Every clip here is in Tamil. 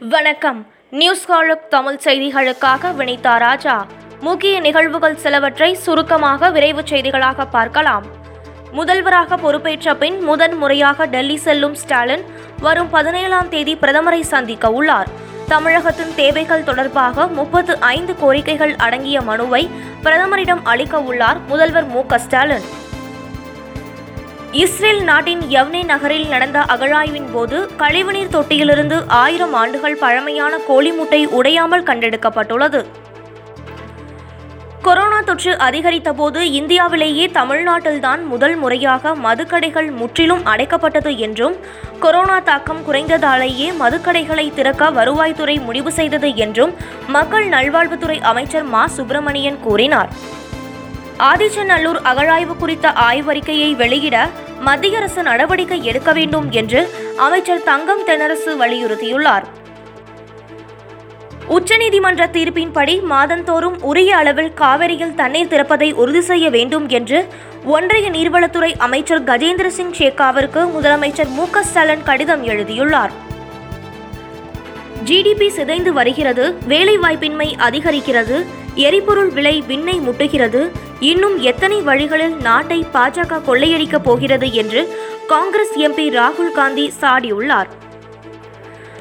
வணக்கம். நியூஸ் காலுக் தமிழ் செய்திகளுக்காக வினிதா ராஜா. முக்கிய நிகழ்வுகள் சிலவற்றை சுருக்கமாக விரைவுச் செய்திகளாக பார்க்கலாம். முதல்வராக பொறுப்பேற்ற பின் முதன் முறையாக டெல்லி செல்லும் ஸ்டாலின் வரும் பதினேழாம் தேதி பிரதமரை சந்திக்க உள்ளார். தமிழகத்தின் தேவைகள் தொடர்பாக முப்பத்து ஐந்து கோரிக்கைகள் அடங்கிய மனுவை பிரதமரிடம் அளிக்க உள்ளார் முதல்வர் மு க ஸ்டாலின். இஸ்ரேல் நாட்டின் யவ்னே நகரில் நடந்த அகழாய்வின் போது கழிவுநீர் தொட்டியிலிருந்து ஆயிரம் ஆண்டுகள் பழமையான கோழி முட்டை உடையாமல் கண்டெடுக்கப்பட்டுள்ளது. கொரோனா தொற்று அதிகரித்த போது இந்தியாவிலேயே தமிழ்நாட்டில்தான் முதல் முறையாக மதுக்கடைகள் முற்றிலும் அடைக்கப்பட்டது என்றும் கொரோனா தாக்கம் குறைந்ததாலேயே மதுக்கடைகளை திறக்க வருவாய்த்துறை முடிவு செய்தது என்றும் மக்கள் நல்வாழ்வுத்துறை அமைச்சர் மா. சுப்பிரமணியன் கூறினார். ஆதிச்சநல்லூர் அகழாய்வு குறித்த ஆய்வறிக்கையை வெளியிட மத்திய அரசு நடவடிக்கை எடுக்க வேண்டும் என்று அமைச்சர் தங்கம் தென்னரசு வலியுறுத்தியுள்ளார். உச்சநீதிமன்ற தீர்ப்பின்படி மாதந்தோறும் உரிய அளவில் காவிரியில் தண்ணீர் திறப்பதை உறுதி செய்ய வேண்டும் என்று ஒன்றிய நீர்வளத்துறை அமைச்சர் கஜேந்திர சிங் ஷேகாவிற்கு முதலமைச்சர் மு ஸ்டாலின் கடிதம் எழுதியுள்ளார். ஜிடிபி சிதைந்து வருகிறது வேலைவாய்ப்பின்மை அதிகரிக்கிறது எரிபொருள் விலை விண்ணை முட்டுகிறது இன்னும் எத்தனை வழிகளில் நாட்டை பாஜக கொள்ளையடிக்கப் போகிறது என்று காங்கிரஸ் எம்பி ராகுல் காந்தி சாடியுள்ளார்.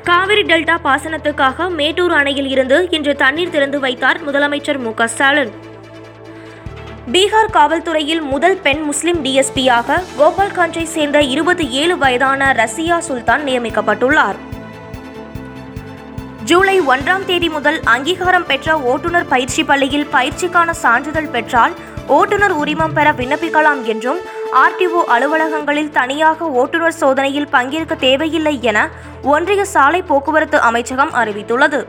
காவிரி டெல்டா பாசனத்துக்காக மேட்டூர் அணையில் இருந்து இன்று தண்ணீர் திறந்து வைத்தார் முதலமைச்சர் மு ஸ்டாலின். பீகார் காவல்துறையில் முதல் பெண் முஸ்லிம் டிஎஸ்பியாக கோபால்கஞ்சை சேர்ந்த இருபத்தி ஏழு வயதான ரசியா சுல்தான் நியமிக்கப்பட்டுள்ளார். ஜூலை ஒன்றாம் தேதி முதல் அங்கீகாரம் பெற்ற ஓட்டுநர் பயிற்சி பள்ளியில் பயிற்சிக்கான சான்றிதழ் பெற்றால் ஓட்டுநர் உரிமம் பெற விண்ணப்பிக்கலாம் என்றும் ஆர்டிஓ அலுவலகங்களில் தனியாக ஓட்டுநர் சோதனையில் பங்கேற்க தேவையில்லை என ஒன்றிய சாலை போக்குவரத்து அமைச்சகம் அறிவித்துள்ளது.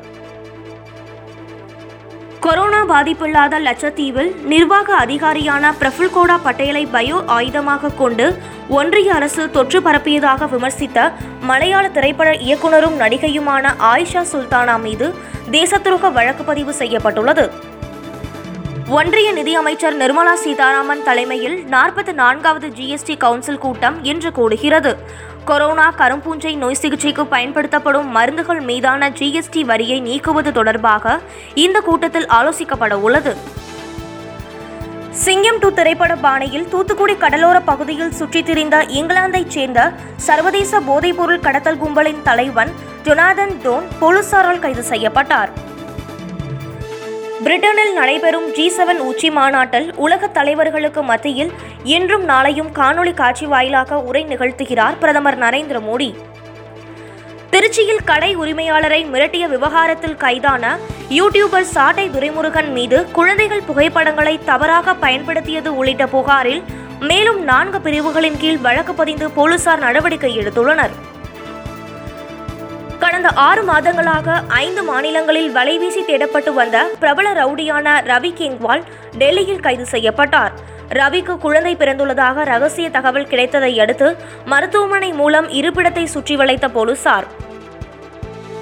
கொரோனா பாதிப்பில்லாத லட்சத்தீவில் நிர்வாக அதிகாரியான பிரஃபுல்கோடா பட்டேலை பயோ ஆயுதமாக கொண்டு ஒன்றிய அரசு தொற்று பரப்பியதாக விமர்சித்த மலையாள திரைப்பட இயக்குனரும் நடிகையுமான ஆயிஷா சுல்தானா மீது தேசத்துரோக வழக்கு பதிவு செய்யப்பட்டுள்ளது. ஒன்றிய நிதியமைச்சர் நிர்மலா சீதாராமன் தலைமையில் நாற்பத்தி நான்காவது ஜிஎஸ்டி கவுன்சில் கூட்டம் இன்று கூடுகிறது. கொரோனா கரும்பூஞ்சை நோய் சிகிச்சைக்கு பயன்படுத்தப்படும் மருந்துகள் மீதான ஜிஎஸ்டி வரியை நீக்குவது தொடர்பாக இந்த கூட்டத்தில் ஆலோசிக்கப்பட உள்ளது. சிங்கம் டூ திரைப்பட பாணியில் தூத்துக்குடி கடலோர பகுதியில் சுற்றித் திரிந்த இங்கிலாந்தைச் சேர்ந்த சர்வதேச போதைப்பொருள் கடத்தல் கும்பலின் தலைவன் ஜொனாதன் டோன் போலீசாரால் கைது செய்யப்பட்டார். பிரிட்டனில் நடைபெறும் ஜி செவன் உச்சி மாநாட்டில் உலக தலைவர்களுக்கு மத்தியில் இன்றும் நாளையும் காணொளி காட்சி வாயிலாக உரை நிகழ்த்துகிறார் பிரதமர் நரேந்திர மோடி. திருச்சியில் கடை உரிமையாளரை மிரட்டிய விவகாரத்தில் கைதான யூடியூபர் சாட்டை துரைமுருகன் மீது குழந்தைகள் புகைப்படங்களை தவறாக பயன்படுத்தியது உள்ளிட்ட புகாரில் மேலும் நான்கு பிரிவுகளின் கீழ் வழக்கு பதிந்து போலீசார் நடவடிக்கை எடுத்துள்ளனர். கடந்த ஆறு மாதங்களாக ஐந்து மாநிலங்களில் வலைவீசி தேடப்பட்டு வந்த பிரபல ரவுடியான ரவி கிங்வால் டெல்லியில் கைது செய்யப்பட்டார். ரவிக்கு குழந்தை பிறந்துள்ளதாக ரகசிய தகவல் கிடைத்ததை அடுத்து மருத்துவமனை மூலம் இருப்பிடத்தை சுற்றி வளைத்த போலீசார்.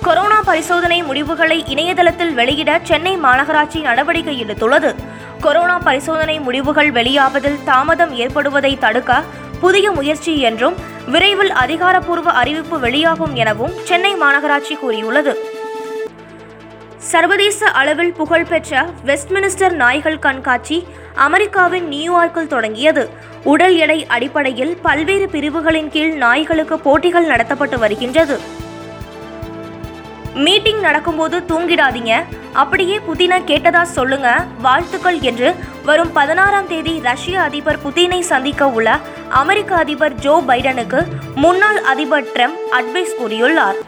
கொரோனா பரிசோதனை முடிவுகளை இணையதளத்தில் வெளியிட சென்னை மாநகராட்சி நடவடிக்கை எடுத்துள்ளது. கொரோனா பரிசோதனை முடிவுகள் வெளியாவதில் தாமதம் ஏற்படுவதை தடுக்க புதிய முயற்சி என்றும் விரைவில் அதிகாரப்பூர்வ அறிவிப்பு வெளியாகும் எனவும் சென்னை மாநகராட்சி கூறியுள்ளது. சர்வதேச அளவில் புகழ்பெற்ற வெஸ்ட்மினிஸ்டர் நாய்கள் கண்காட்சி அமெரிக்காவின் நியூயார்க்கில் தொடங்கியது. உடல் எடை அடிப்படையில் பல்வேறு பிரிவுகளின் கீழ் நாய்களுக்கு போட்டிகள் நடத்தப்பட்டு வருகின்றது. மீட்டிங் நடக்கும்போது தூங்கிடாதீங்க. அப்படியே புதினா கேட்டதா சொல்லுங்க. வாழ்த்துக்கள் என்று வரும் பதினாறாம் தேதி ரஷ்ய அதிபர் புதினை சந்திக்க உள்ள அமெரிக்க அதிபர் ஜோ பைடனுக்கு முன்னாள் அதிபர் ட்ரம்ப் அட்வைஸ் கூறியுள்ளார்.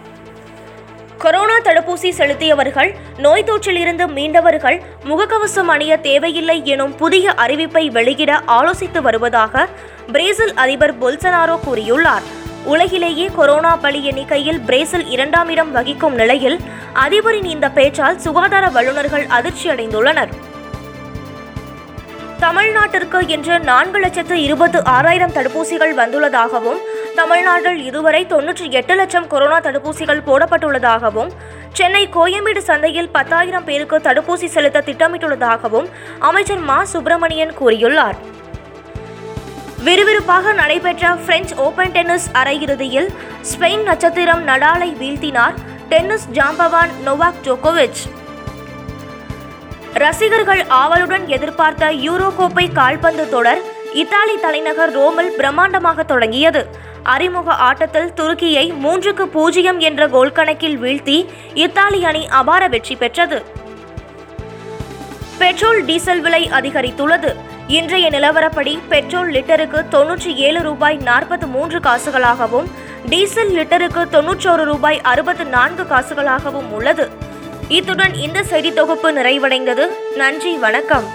கொரோனா தடுப்பூசி செலுத்தியவர்கள் நோய் தொற்றிலிருந்து மீண்டவர்கள் முகக்கவசம் அணிய தேவையில்லை எனும் புதிய அறிவிப்பை வெளியிட ஆலோசித்து வருவதாக பிரேசில் அதிபர் பொல்சனாரோ கூறியுள்ளார். உலகிலேயே கொரோனா பலி எண்ணிக்கையில் பிரேசில் இரண்டாம் இடம் வகிக்கும் நிலையில் அதிபரின் இந்த பேச்சால் சுகாதார வல்லுநர்கள் அதிர்ச்சியடைந்துள்ளனர் தமிழ்நாட்டிற்கு இன்று நான்கு லட்சத்து இருபத்து ஆறாயிரம் தடுப்பூசிகள் வந்துள்ளதாகவும் தமிழ்நாட்டில் இதுவரை தொன்னூற்றி எட்டு லட்சம் கொரோனா தடுப்பூசிகள் போடப்பட்டுள்ளதாகவும் சென்னை கோயம்பேடு சந்தையில் பத்தாயிரம் பேருக்கு தடுப்பூசி செலுத்த திட்டமிட்டுள்ளதாகவும் அமைச்சர் மா சுப்பிரமணியன் கூறியுள்ளார். விறுவிறுப்பாக நடைபெற்ற பிரெஞ்சு ஓபன் டென்னிஸ் அரையிறுதியில் ஸ்பெயின் நட்சத்திரம் நடாலை வீழ்த்தினார் டென்னிஸ் ஜாம்பவான் நோவாக் ஜோகோவிச் ரசிகர்கள் ஆவலுடன் எதிர்பார்த்த யூரோ கோப்பை கால்பந்து தொடர் இத்தாலி தலைநகர் ரோமில் பிரம்மாண்டமாக தொடங்கியது. அறிமுக ஆட்டத்தில் துருக்கியை மூன்றுக்கு பூஜ்ஜியம் என்ற கோல் கணக்கில் வீழ்த்தி இத்தாலி அணி அபார வெற்றி பெற்றது. பெட்ரோல் டீசல் விலை அதிகரித்துள்ளது. இன்றைய நிலவரப்படி பெட்ரோல் லிட்டருக்கு தொன்னூற்றி ஏழு ரூபாய் நாற்பத்து மூன்று காசுகளாகவும் டீசல் லிட்டருக்கு தொன்னூற்றோரு ரூபாய் அறுபத்து நான்கு காசுகளாகவும் உள்ளது. இத்துடன் இந்த செய்தி தொகுப்பு நிறைவடைந்தது. நன்றி வணக்கம்.